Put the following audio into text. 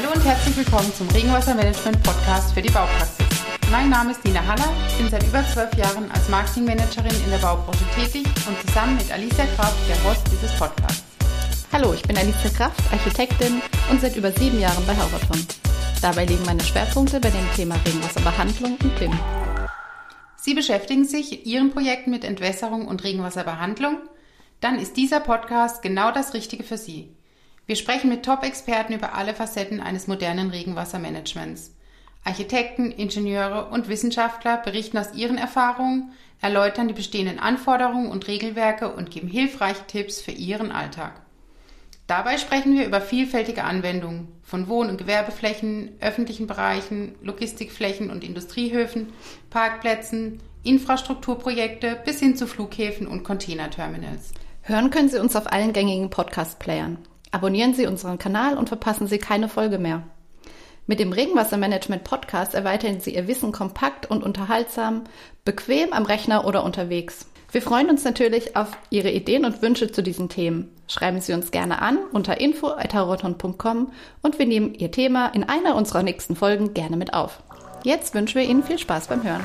Hallo und herzlich willkommen zum Regenwassermanagement Podcast für die Baupraxis. Mein Name ist Nina Haller, ich bin seit über zwölf Jahren als Marketingmanagerin in der Baubranche tätig und zusammen mit Alicia Kraft der Host dieses Podcasts. Hallo, ich bin Alicia Kraft, Architektin und seit über sieben Jahren bei Hauberton. Dabei liegen meine Schwerpunkte bei dem Thema Regenwasserbehandlung und BIM. Sie beschäftigen sich in Ihren Projekten mit Entwässerung und Regenwasserbehandlung? Dann ist dieser Podcast genau das Richtige für Sie. Wir sprechen mit Top-Experten über alle Facetten eines modernen Regenwassermanagements. Architekten, Ingenieure und Wissenschaftler berichten aus ihren Erfahrungen, erläutern die bestehenden Anforderungen und Regelwerke und geben hilfreiche Tipps für Ihren Alltag. Dabei sprechen wir über vielfältige Anwendungen von Wohn- und Gewerbeflächen, öffentlichen Bereichen, Logistikflächen und Industriehöfen, Parkplätzen, Infrastrukturprojekte bis hin zu Flughäfen und Containerterminals. Hören können Sie uns auf allen gängigen Podcast-Playern. Abonnieren Sie unseren Kanal und verpassen Sie keine Folge mehr. Mit dem Regenwassermanagement Podcast erweitern Sie Ihr Wissen kompakt und unterhaltsam, bequem am Rechner oder unterwegs. Wir freuen uns natürlich auf Ihre Ideen und Wünsche zu diesen Themen. Schreiben Sie uns gerne an unter info.taroton.com und wir nehmen Ihr Thema in einer unserer nächsten Folgen gerne mit auf. Jetzt wünschen wir Ihnen viel Spaß beim Hören.